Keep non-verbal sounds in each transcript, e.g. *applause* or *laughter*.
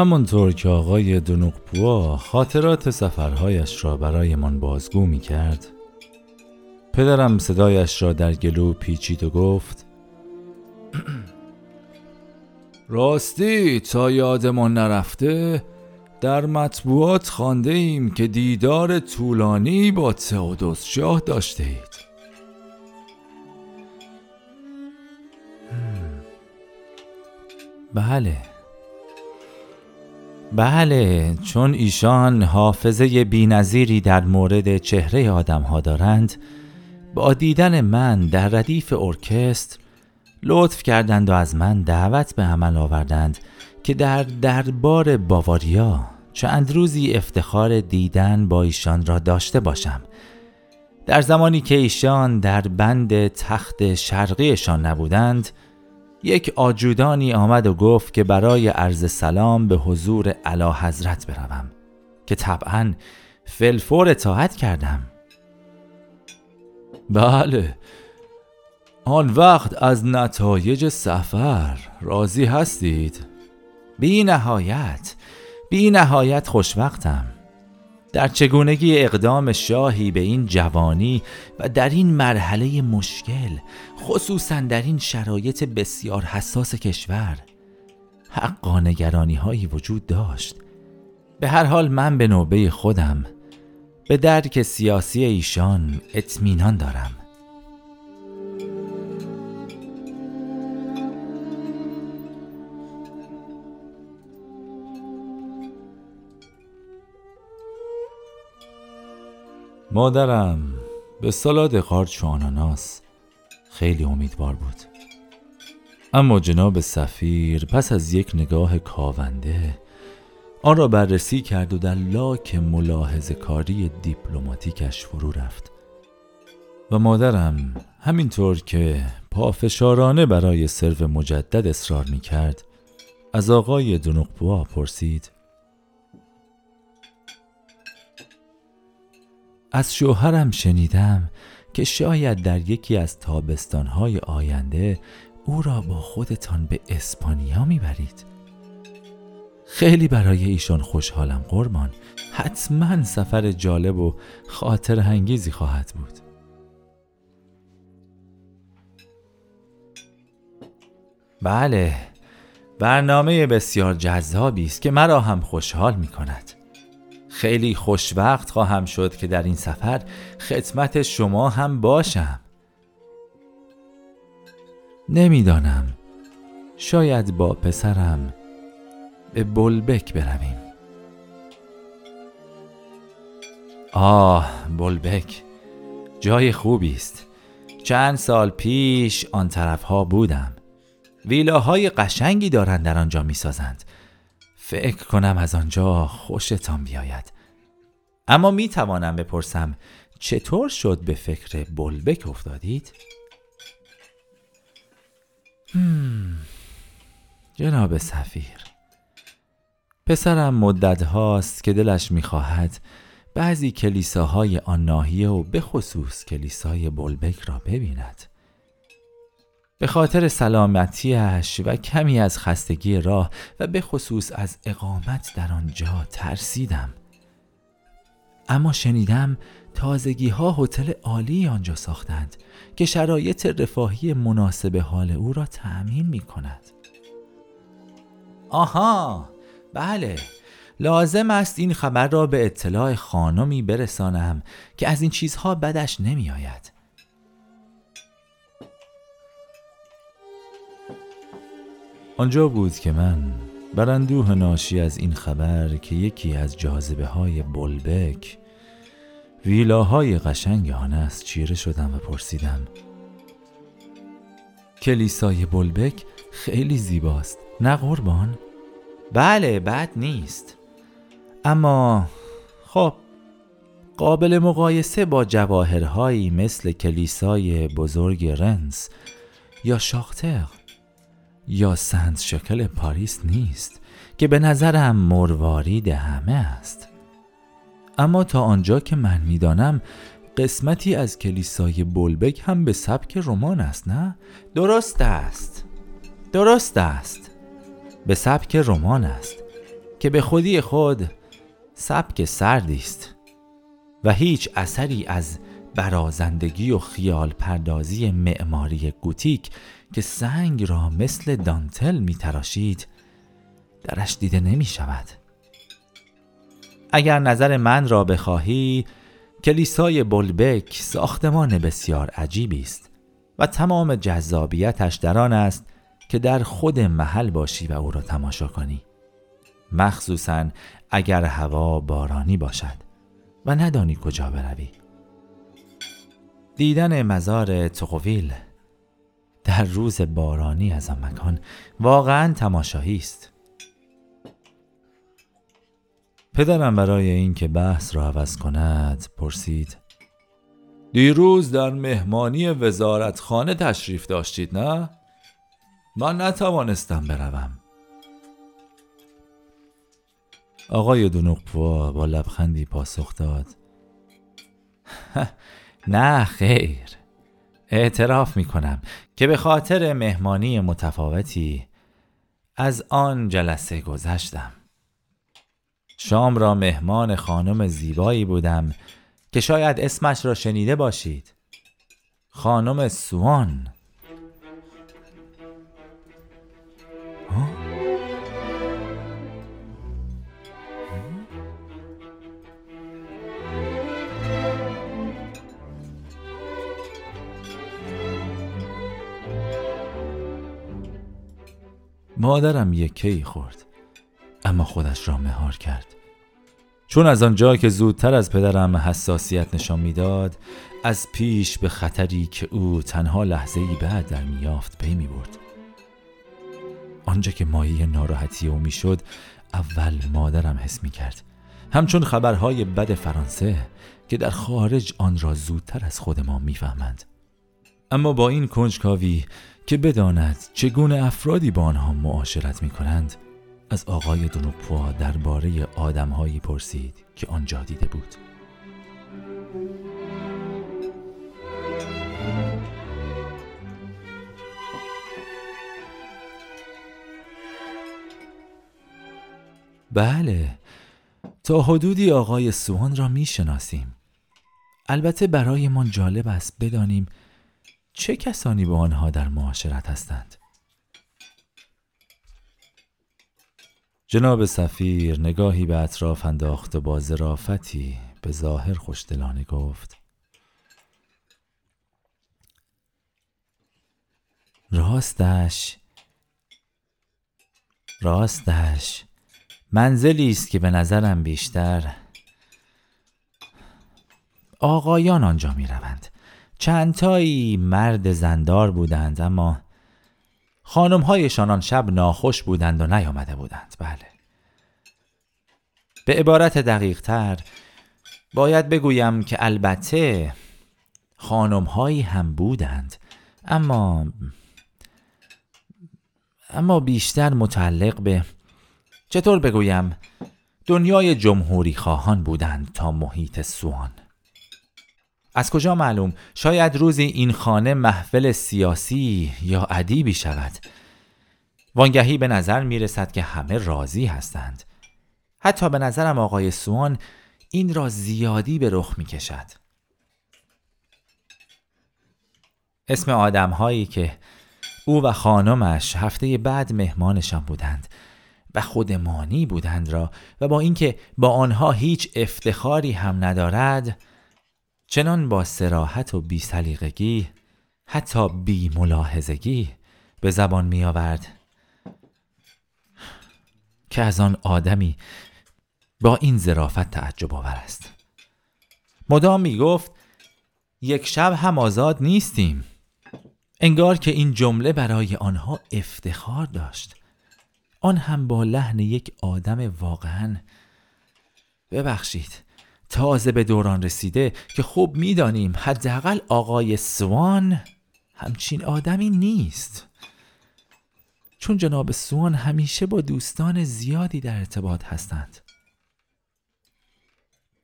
همانطور که آقای دونوقپوا خاطرات سفرهایش را برایمان بازگو می کرد پدرم صدایش را در گلو پیچید و گفت *clears throat* راستی تا یادمان نرفته در مطبوعات خانده ایم که دیدار طولانی با تئودوس شاه داشته اید. بله. بله چون ایشان حافظه بینظیری در مورد چهره آدم ها دارند با دیدن من در ردیف ارکستر لطف کردند و از من دعوت به عمل آوردند که در دربار باواریا چند روزی افتخار دیدن با ایشان را داشته باشم. در زمانی که ایشان در بند تخت شرقیشان نبودند یک آجودانی آمد و گفت که برای عرض سلام به حضور علا حضرت بروم که طبعا فلفور اطاعت کردم بله آن وقت از نتایج سفر راضی هستید؟ بی نهایت بی نهایت خوشوقتم در چگونگی اقدام شاهی به این جوانی و در این مرحله مشکل خصوصا در این شرایط بسیار حساس کشور حقا نگرانی هایی وجود داشت. به هر حال من به نوبه خودم به درک سیاسی ایشان اطمینان دارم. مادرم به سالاد قارچ و آناناس خیلی امیدوار بود. اما جناب سفیر پس از یک نگاه کاونده آن را بررسی کرد و در لاک ملاحظه کاری دیپلماتیکش فرو رفت. و مادرم همینطور که پافشارانه برای سرو مجدد اصرار می کرد از آقای دونقبوا پرسید از شوهرم شنیدم که شاید در یکی از تابستانهای آینده او را با خودتان به اسپانیا می‌برید. خیلی برای ایشان خوشحالم قربان. حتما سفر جالب و خاطر هنگیزی خواهد بود. بله برنامه بسیار جذابی است که مرا هم خوشحال می کند خیلی خوشوقت خواهم شد که در این سفر خدمت شما هم باشم. نمی‌دانم. شاید با پسرم به بلبک برویم. آه بلبک جای خوبی است. چند سال پیش آن طرف ها بودم. ویلاهای قشنگی دارند در آنجا می سازند فکر کنم از آنجا خوشتان بیاید. اما می توانم بپرسم چطور شد به فکر بلبک افتادید؟ جناب سفیر. پسرم مدت هاست که دلش می‌خواهد بعضی کلیساهای آن ناحیه و به خصوص کلیسای بلبک را ببیند. به خاطر سلامتیش و کمی از خستگی راه و به خصوص از اقامت در آنجا ترسیدم. اما شنیدم تازگی ها هتل عالی آنجا ساختند که شرایط رفاهی مناسب حال او را تأمین می کند آها بله لازم است این خبر را به اطلاع خانمی برسانم که از این چیزها بدش نمی آید آنجا بود که من برندوه ناشی از این خبر که یکی از جاذبه های بلبک ویلاهای قشنگ آن است چیره شدم و پرسیدم کلیسای بلبک خیلی زیباست نه قربان؟ بله بد نیست اما خب قابل مقایسه با جواهرهایی مثل کلیسای بزرگ رنس یا شاختر یا سنت شکل پاریس نیست که به نظرم مروارید همه است. اما تا آنجا که من می‌دانم قسمتی از کلیسای بلبک هم به سبک رمان است نه؟ درست است. درست است. به سبک رمان است که به خودی خود سبک سردی است و هیچ اثری از برازندگی و خیال پردازی معماری گوتیک که سنگ را مثل دانتل می تراشید درش دیده نمی شود اگر نظر من را بخواهی کلیسای بلبک ساختمان بسیار عجیبی است و تمام جذابیتش در آن است که در خود محل باشی و او را تماشا کنی. مخصوصا اگر هوا بارانی باشد و ندانی کجا بروی. دیدن مزار تقویل در روز بارانی از آن مکان واقعا تماشایی است. پدرم برای اینکه بحث را عوض کند پرسید دیروز در مهمانی وزارتخانه تشریف داشتید نه؟ من نتوانستم بروم. آقای دونوقپوا با لبخندی پاسخ داد *laughs* نه خیر. اعتراف می کنم که به خاطر مهمانی متفاوتی از آن جلسه گذشتم. شام را مهمان خانم زیبایی بودم که شاید اسمش را شنیده باشید. خانم سوان. مادرم یکی خورد اما خودش را مهار کرد. چون از آنجا که زودتر از پدرم حساسیت نشان می‌داد از پیش به خطری که او تنها لحظه ای بعد در میافت پی می برد آنجا که مایه ناراحتی او می‌شد اول مادرم حس می کرد همچون خبرهای بد فرانسه که در خارج آن را زودتر از خود ما می‌فهمند. اما با این کنجکاوی که بداند چگونه افرادی با آنها معاشرت می کنند از آقای دونوپوا درباره آدمهایی پرسید که آنجا دیده بود. بله تا حدودی آقای سوان را می شناسیم البته برایمان جالب است بدانیم چه کسانی با آنها در معاشرت هستند؟ جناب سفیر نگاهی به اطراف انداخت و با ظرافتی به ظاهر خوشدلانه گفت راستش راستش منزلی است که به نظرم بیشتر آقایان آنجا می روند چندتایی مرد زندار بودند اما خانم هایشان آن شب ناخوش بودند و نیامده بودند. بله. به عبارت دقیق تر باید بگویم که البته خانم هایی هم بودند اما اما بیشتر متعلق به چطور بگویم دنیای جمهوری خواهان بودند تا محیط سوان. از کجا معلوم؟ شاید روزی این خانه محفل سیاسی یا ادیبی شود. وانگهی به نظر می رسد که همه راضی هستند. حتی به نظرم آقای سوان این را زیادی به رخ می کشد اسم آدم هایی که او و خانمش هفته بعد مهمانشان بودند و خودمانی بودند را و با اینکه با آنها هیچ افتخاری هم ندارد چنان با سراحت و بی سلیقگی حتی بی ملاحظگی به زبان می آورد. که از آن آدمی با این ظرافت تعجب آور است. مدام می گفت یک شب هم آزاد نیستیم. انگار که این جمله برای آنها افتخار داشت. آن هم با لحن یک آدم واقعا. ببخشید. تازه به دوران رسیده که خوب می‌دانیم حداقل آقای سوان همچین آدمی نیست. چون جناب سوان همیشه با دوستان زیادی در ارتباط هستند.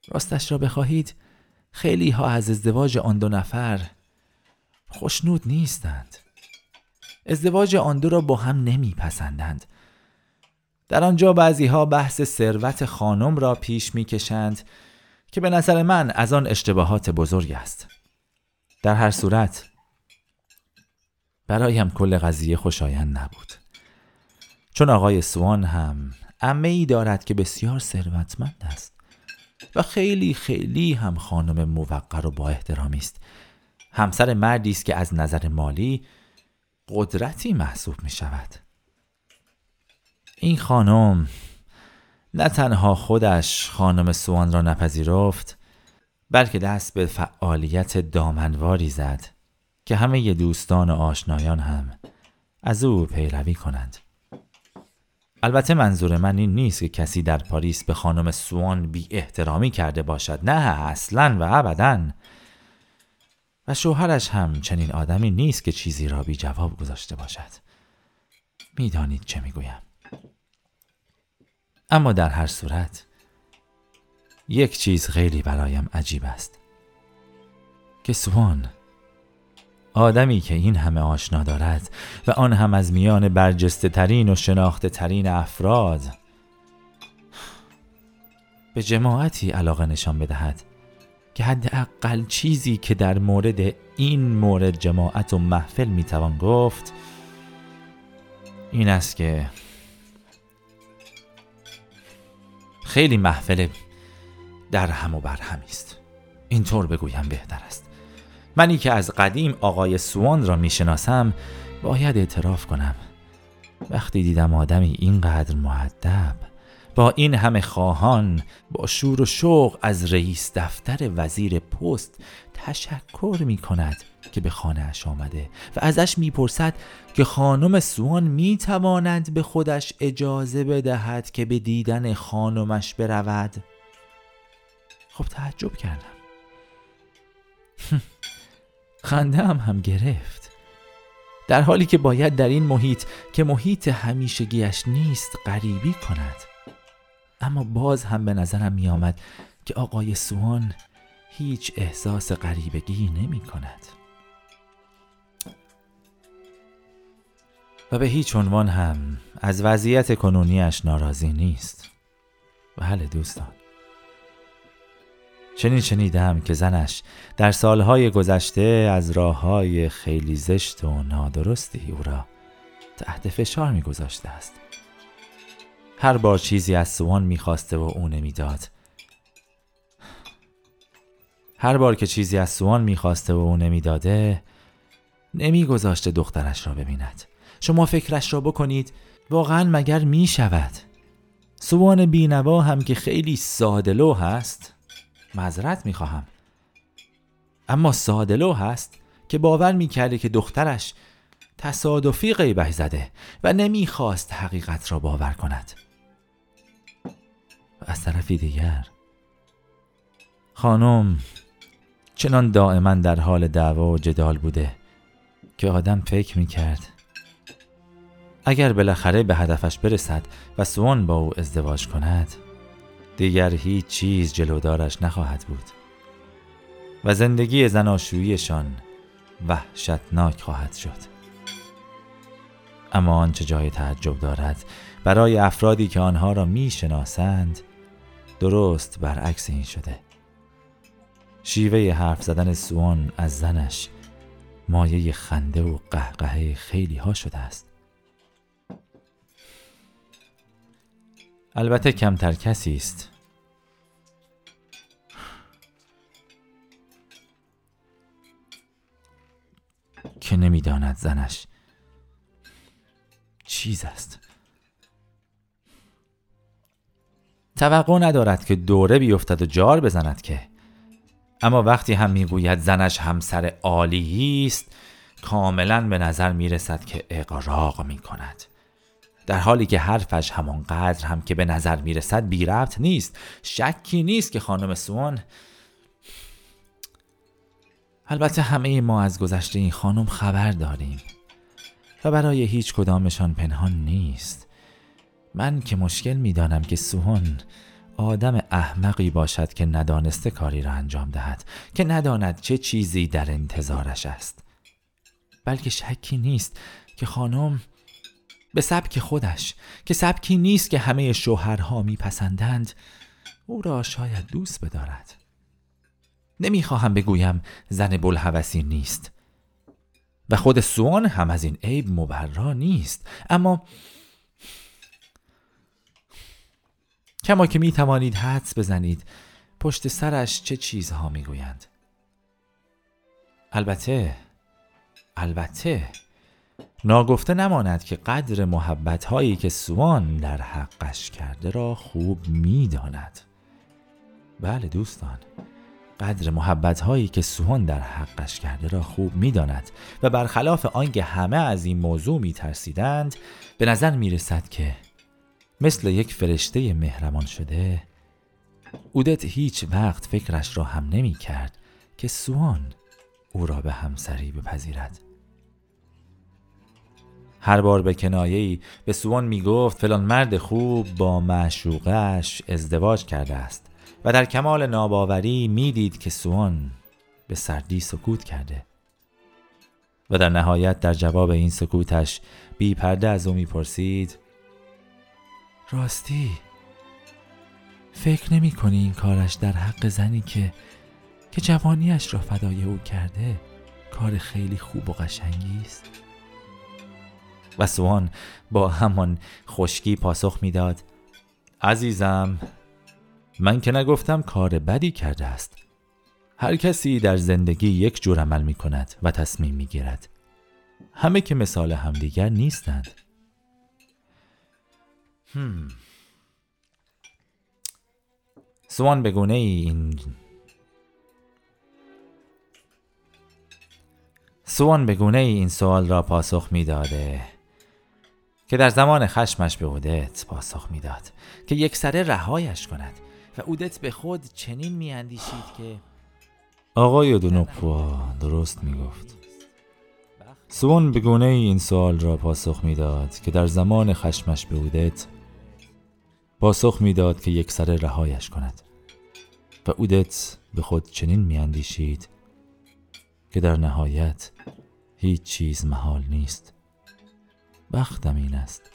راستش را بخواهید خیلی ها از ازدواج آن دو نفر خوشنود نیستند. ازدواج آن دو را با هم نمیپسندند. در آنجا بعضی ها بحث ثروت خانم را پیش می‌کشند که به نظر من از آن اشتباهات بزرگ است. در هر صورت برایم کل قضیه خوشایند نبود. چون آقای سوان هم امه ای دارد که بسیار ثروتمند است و خیلی خیلی هم خانم موقر و با احترامی است. همسر مردی است که از نظر مالی قدرتی محسوب می شود این خانم نه تنها خودش خانم سوان را نپذیرفت بلکه دست به فعالیت دامنواری زد که همه دوستان و آشنایان هم از او پیروی کنند. البته منظور من این نیست که کسی در پاریس به خانم سوان بی احترامی کرده باشد. نه اصلا و ابدا. و شوهرش هم چنین آدمی نیست که چیزی را بی جواب گذاشته باشد. می‌دانید چه می‌گویم. اما در هر صورت یک چیز خیلی برایم عجیب است که سوان آدمی که این همه آشنا دارد و آن هم از میان برجسته ترین و شناخته ترین افراد به جماعتی علاقه نشان بدهد که حداقل چیزی که در مورد این مورد جماعت و محفل می‌توان گفت این است که خیلی محفل در هم و بر هم است. اینطور بگویم بهتر است. منی که از قدیم آقای سوان را می‌شناسم باید اعتراف کنم. وقتی دیدم آدمی اینقدر معدب با این همه خواهان با شور و شوق از رئیس دفتر وزیر پست تشکر می کند که به خانه اش آمده و ازش می‌پرسد که خانم سوان می تواند به خودش اجازه بدهد که به دیدن خانمش برود؟ خب تعجب کردم. *laughs* خنده هم هم گرفت. در حالی که باید در این محیط که محیط همیشگیش نیست غریبی کند. اما باز هم به نظرم می آمد که آقای سوان هیچ احساس غریبگی نمی کند. و به هیچ عنوان هم از وضعیت کنونیش ناراضی نیست. بله دوستان. چنین شنیدم که زنش در سالهای گذشته از راه های خیلی زشت و نادرستی او را تحت فشار میگذاشته است. هر بار چیزی از سوان می‌خواسته و او نمی‌داد. هر بار که چیزی از سوان می‌خواسته و او نمی‌داده نمیگذاشته دخترش را ببیند. شما فکرش را بکنید واقعا مگر می‌شود؟ سوان بینوا هم که خیلی سادلو هست معذرت می‌خواهم. اما سادلو هست که باور می‌کرده که دخترش تصادفی غیبه زده و نمی‌خواست حقیقت را باور کند. و از طرفی دیگر. خانم چنان دائما در حال دعوا و جدال بوده که آدم فکر می‌کرد. اگر بالاخره به هدفش برسد و سوان با او ازدواج کند دیگر هیچ چیز جلودارش نخواهد بود و زندگی زناشوییشان وحشتناک خواهد شد. اما آنچه جای تعجب دارد برای افرادی که آنها را می‌شناسند درست برعکس این شده. شیوه حرف زدن سوان از زنش مایه خنده و قهقهه خیلی ها شده است. البته کمتر کسی است. که نمی‌داند زنش چیز است. توقع ندارد که دوره بیفتد و جار بزند که. اما وقتی هم می‌گوید زنش همسر عالی است کاملا به نظر می‌رسد که اقراق می کند در حالی که حرفش همانقدر هم که به نظر می‌رسد بی ربط نیست شکی نیست که خانم سوان البته همه ما از گذشته این خانم خبر داریم و برای هیچ کدامشان پنهان نیست. من که مشکل می‌دانم که سوهان آدم احمقی باشد که ندانسته کاری را انجام دهد که نداند چه چیزی در انتظارش است. بلکه شکی نیست که خانم به سبک خودش که سبکی نیست که همه شوهرها میپسندند او را شاید دوست بدارد. نمی‌خواهم بگویم زن بلحوثی نیست و خود سوان هم از این عیب مبرا نیست اما کما که می توانید حدس بزنید پشت سرش چه چیزها می‌گویند؟ البته البته ناگفته نماند که قدر محبت هایی که سوان در حقش کرده را خوب می‌داند. بله دوستان قدر محبت هایی که سوان در حقش کرده را خوب می‌داند و برخلاف آنکه همه از این موضوع می ترسیدند به نظر می رسد که مثل یک فرشته مهرمان شده اودت هیچ وقت فکرش را هم نمی کرد که سوان او را به همسری بپذیرد. هر بار به کنایه‌ای به سوان می گفت فلان مرد خوب با معشوقش ازدواج کرده است و در کمال ناباوری می‌دید که سوان به سردی سکوت کرده و در نهایت در جواب این سکوتش بی پرده از او می‌پرسید راستی فکر نمی کنی این کارش در حق زنی که که جوانیش را فدای او کرده کار خیلی خوب و قشنگی است؟ و سوان با همان خشکی پاسخ می‌داد عزیزم من که نگفتم کار بدی کرده است. هر کسی در زندگی یک جور عمل می کند و تصمیم می گیرد همه که مثال همدیگر نیستند. هم. سوان بگونه ای این سوان بگونه ای این سوال را پاسخ می‌داده که در زمان خشمش به اودت پاسخ می‌داد که یک سره رهایش کند و اودت به خود چنین میاندیشید که آقای دونوپوا درست می‌گفت سوان بگونه ای این سوال را پاسخ می‌داد که در زمان خشمش به اودت پاسخ می‌داد که یک سره رهایش کند و اودت به خود چنین میاندیشید که در نهایت هیچ چیز محال نیست. بختم این است.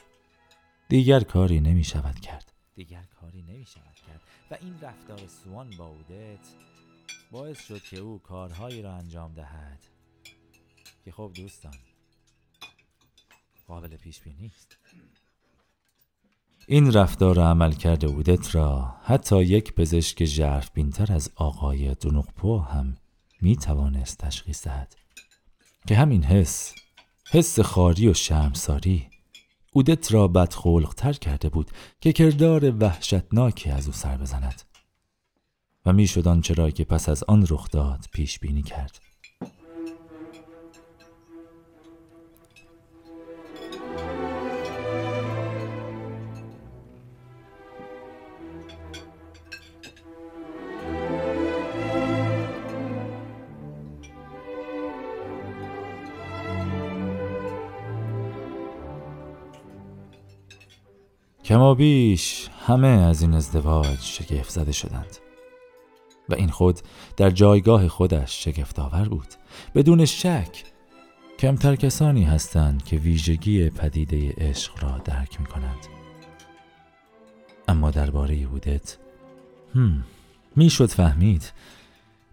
دیگر کاری نمی شود کرد. دیگر کاری نمی شود کرد. و این رفتار سوان با اودت باعث شد که او کارهایی را انجام دهد که خب دوستان قابل پیش بینی است. این رفتار عمل کرده اودت را حتی یک پزشک ژرف بینتر از آقای دونوقپو هم می توانست تشخیص دهد. که همین حس حس خاری و شرمساری اودت را بدخلقتر کرده بود که کردار وحشتناکی از او سر بزند. و می شد چرا که پس از آن رخ داد پیش بینی کرد. کما بیش همه از این ازدواج شگفت زده شدند. و این خود در جایگاه خودش شگفت آور بود. بدون شک کمتر کسانی هستند که ویژگی پدیده عشق را درک می کنند اما درباره یهودت هم می‌شد فهمید.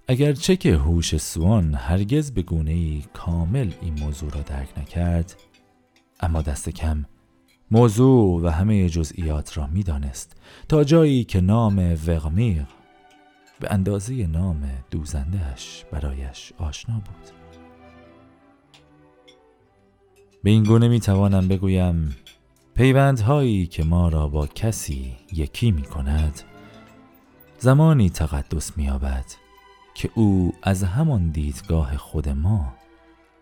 اگرچه که هوش سوان هرگز به گونه ای کامل این موضوع را درک نکرد اما دست کم موضوع و همه جزئیات را می‌دانست تا جایی که نام وغمیق به اندازه نام دوزندهش برایش آشنا بود. به این گونه می توانم بگویم پیوندهایی که ما را با کسی یکی می کند زمانی تقدس می آبد که او از همان دیدگاه خود ما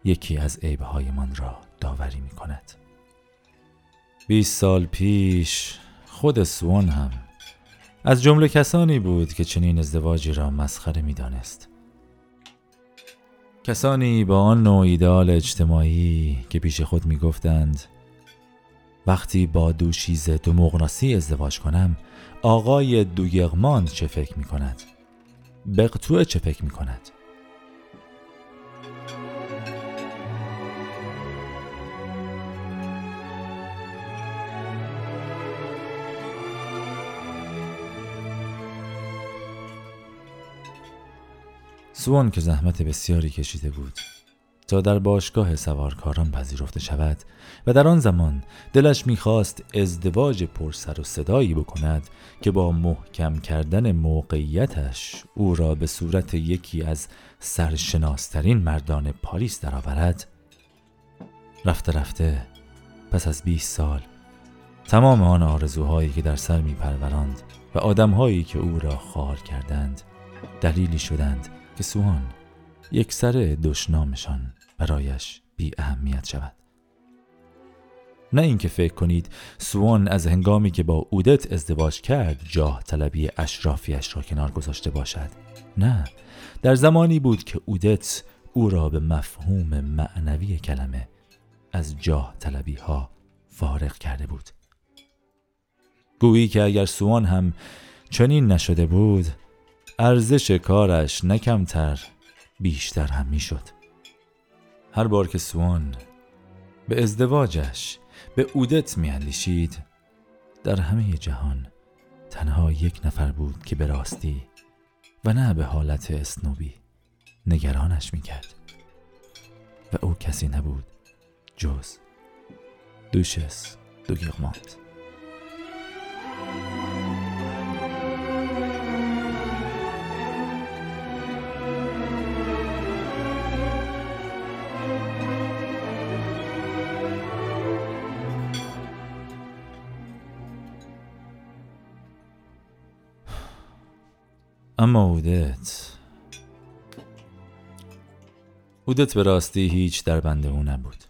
یکی از عیبهایمان را داوری می کند 20 سال پیش خود سوان هم از جمله کسانی بود که چنین ازدواجی را مسخره می دانست. کسانی با آن نوع ایدال اجتماعی که پیش خود می گفتند وقتی با دوشیز دو مغناسی ازدواج کنم آقای دویغمان چه فکر می کند؟ بقتوه چه فکر می کند؟ سوان که زحمت بسیاری کشیده بود. تا در باشگاه سوارکاران پذیرفته شود و در آن زمان دلش می‌خواست ازدواج پرسر و صدایی بکند که با محکم کردن موقعیتش او را به صورت یکی از سرشناسترین مردان پاریس درآورد. رفته رفته پس از 20 سال تمام آن آرزوهایی که در سر می پروراند و آدمهایی که او را خار کردند دلیلی شدند که سوان یک سر دشنامشان برایش بی اهمیت شود. نه اینکه فکر کنید سوان از هنگامی که با اودت ازدواج کرد جاه طلبی اشرافیش را کنار گذاشته باشد. نه در زمانی بود که اودت او را به مفهوم معنوی کلمه از جاه طلبی ها فارغ کرده بود. گویی که اگر سوان هم چنین نشده بود ارزش کارش نکمتر بیشتر هم می‌شد. هر بار که سوان به ازدواجش به اودت میاندیشید در همه جهان تنها یک نفر بود که به راستی و نه به حالت اسنوبی نگرانش می‌کرد و او کسی نبود جز دوشس دوگیرمانت اما اودت اودت به راستی هیچ در بند او نبود.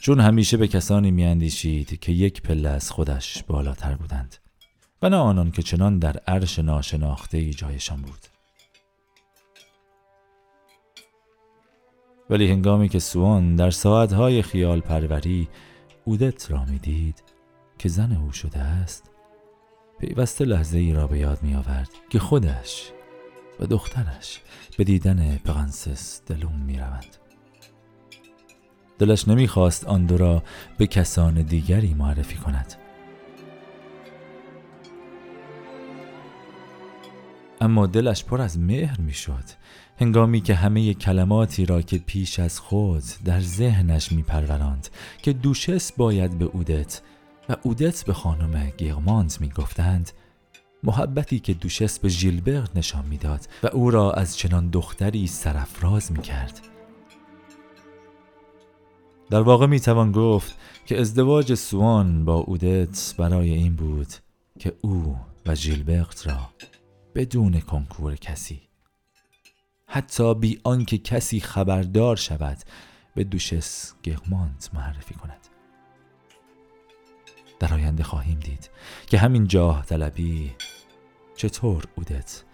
چون همیشه به کسانی میاندیشید که یک پله از خودش بالاتر بودند و نه آنان که چنان در عرش ناشناخته ای جایشان بود. ولی هنگامی که سوان در ساعتهای خیال پروری اودت را می‌دید که زن او شده است پیوسته لحظه ای را به یاد می آورد که خودش و دخترش به دیدن پرنسس دلوم می روند. دلش نمی‌خواست آن دو را به کسان دیگری معرفی کند اما دلش پر از مهر می‌شد هنگامی که همه کلماتی را که پیش از خود در ذهنش میپروراند که دوشس باید به اودت و اودت به خانم گیرمانت می‌گفتند محبتی که دوشس به ژیلبرت نشان می‌داد و او را از چنان دختری سرفراز می‌کرد. در واقع می توان گفت که ازدواج سوان با اودت برای این بود که او و ژیلبرت را بدون کنکور کسی حتی بی آنکه کسی خبردار شود به دوشس گرمانت معرفی کند. در آینده خواهیم دید. که همین جاه طلبی چطور اودت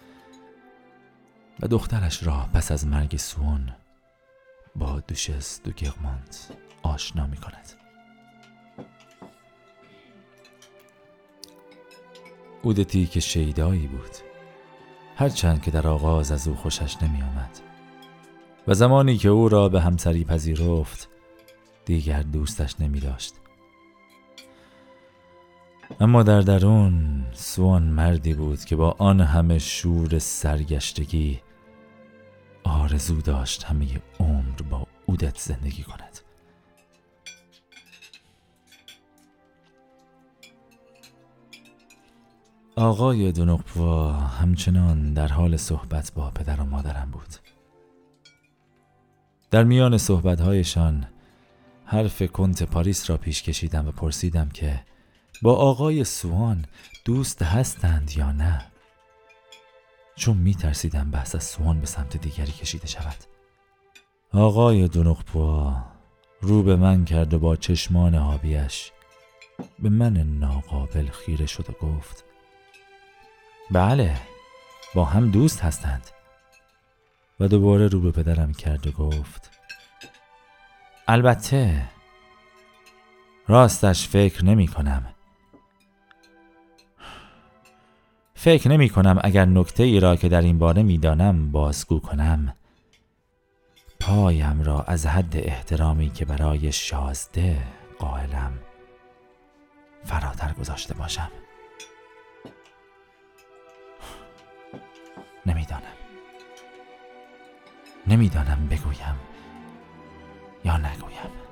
و دخترش را پس از مرگ سوان با دوشس دو گرمانت آشنا می کند. اودتی که شیدایی بود. هرچند که در آغاز از او خوشش نمی آمد. و زمانی که او را به همسری پذیرفت دیگر دوستش نمی داشت. اما در درون سوان مردی بود که با آن همه شور سرگشتگی آرزو داشت همه عمر با اودت زندگی کند. آقای دونقپوا همچنان در حال صحبت با پدر و مادرم بود. در میان صحبتهایشان حرف کنت پاریس را پیش کشیدم و پرسیدم که با آقای سوان دوست هستند یا نه؟ چون می ترسیدم بحث از سوان به سمت دیگری کشیده شود. آقای دونقپوا رو به من کرد و با چشمان آبیش به من ناقابل خیره شد و گفت بله با هم دوست هستند. و دوباره رو به پدرم کرد و گفت البته راستش فکر نمی کنم فکر نمی کنم اگر نکته ای را که در این باره می دانم بازگو کنم. پایم را از حد احترامی که برای شازده قائلم. فراتر گذاشته باشم. نمی‌دانم. نمی‌دانم بگویم یا نگویم.